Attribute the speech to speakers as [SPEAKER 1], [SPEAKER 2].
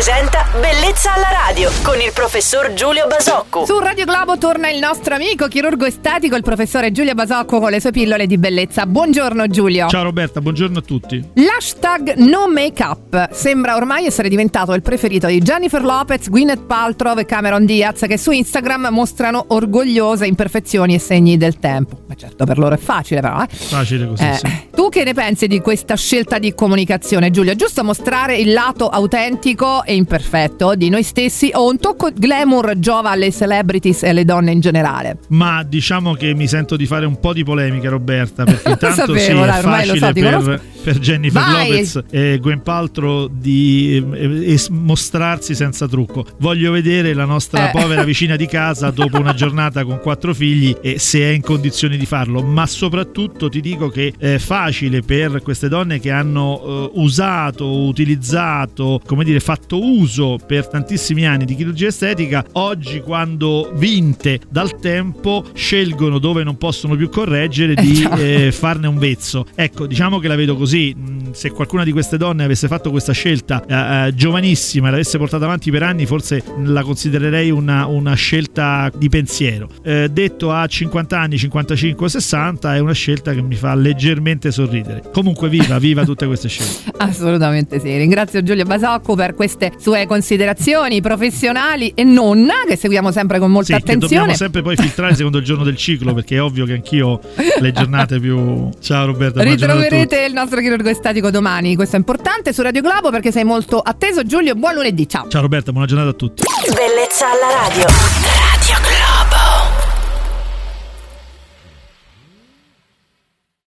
[SPEAKER 1] presenta Bellezza alla radio con il professor Giulio Basocco.
[SPEAKER 2] Su Radio Globo torna il nostro amico chirurgo estetico, il professore Giulio Basocco con le sue pillole di bellezza. Buongiorno Giulio.
[SPEAKER 3] Ciao Roberta, buongiorno a tutti.
[SPEAKER 2] L'hashtag no make-up sembra ormai essere diventato il preferito di Jennifer Lopez, Gwyneth Paltrow e Cameron Diaz che su Instagram mostrano orgogliose imperfezioni e segni del tempo. Ma certo, per loro è facile però, eh.
[SPEAKER 3] Facile così,
[SPEAKER 2] Eh,
[SPEAKER 3] sì.
[SPEAKER 2] Tu che ne pensi di questa scelta di comunicazione, Giulio? È giusto mostrare il lato autentico e imperfetto di noi stessi o un tocco glamour giova alle celebrities e alle donne in generale?
[SPEAKER 3] Ma diciamo che mi sento di fare un po' di polemica, Roberta, perché intanto
[SPEAKER 2] Sapevo,
[SPEAKER 3] sì,
[SPEAKER 2] dai,
[SPEAKER 3] è facile
[SPEAKER 2] so,
[SPEAKER 3] per, per Jennifer
[SPEAKER 2] Vai!
[SPEAKER 3] Lopez e Gwen Paltrow di eh, es- mostrarsi senza trucco. Voglio vedere la nostra
[SPEAKER 2] Eh.
[SPEAKER 3] povera vicina di casa dopo una giornata con quattro figli e se è in condizioni di farlo. Ma soprattutto ti dico che è facile per queste donne che hanno eh, usato, utilizzato, come dire, fatto uso per tantissimi anni di chirurgia estetica, oggi quando vinte dal tempo scelgono dove non possono più correggere di
[SPEAKER 2] Esatto.
[SPEAKER 3] eh, farne un vezzo. Ecco, diciamo che la vedo così. Mm, Se qualcuna di queste donne avesse fatto questa scelta eh, eh, giovanissima e l'avesse portata avanti per anni, forse la considererei una, una scelta di pensiero. Eh, detto a 50 anni, 55 60, è una scelta che mi fa leggermente sorridere. Comunque, viva, viva tutte queste scelte.
[SPEAKER 2] Assolutamente sì. Ringrazio Giulio Basocco per queste sue considerazioni professionali e non, che seguiamo sempre con molta
[SPEAKER 3] Sì, che dobbiamo
[SPEAKER 2] attenzione.
[SPEAKER 3] sempre poi filtrare secondo il giorno del ciclo, perché è ovvio che anch'io le giornate più. Ciao Roberta.
[SPEAKER 2] Ritroverete il nostro chirurgo estatico domani, questo è importante, su Radio Globo perché sei molto atteso. Giulio, buon lunedì, ciao.
[SPEAKER 3] Ciao Roberta, buona giornata a tutti.
[SPEAKER 1] Bellezza alla radio.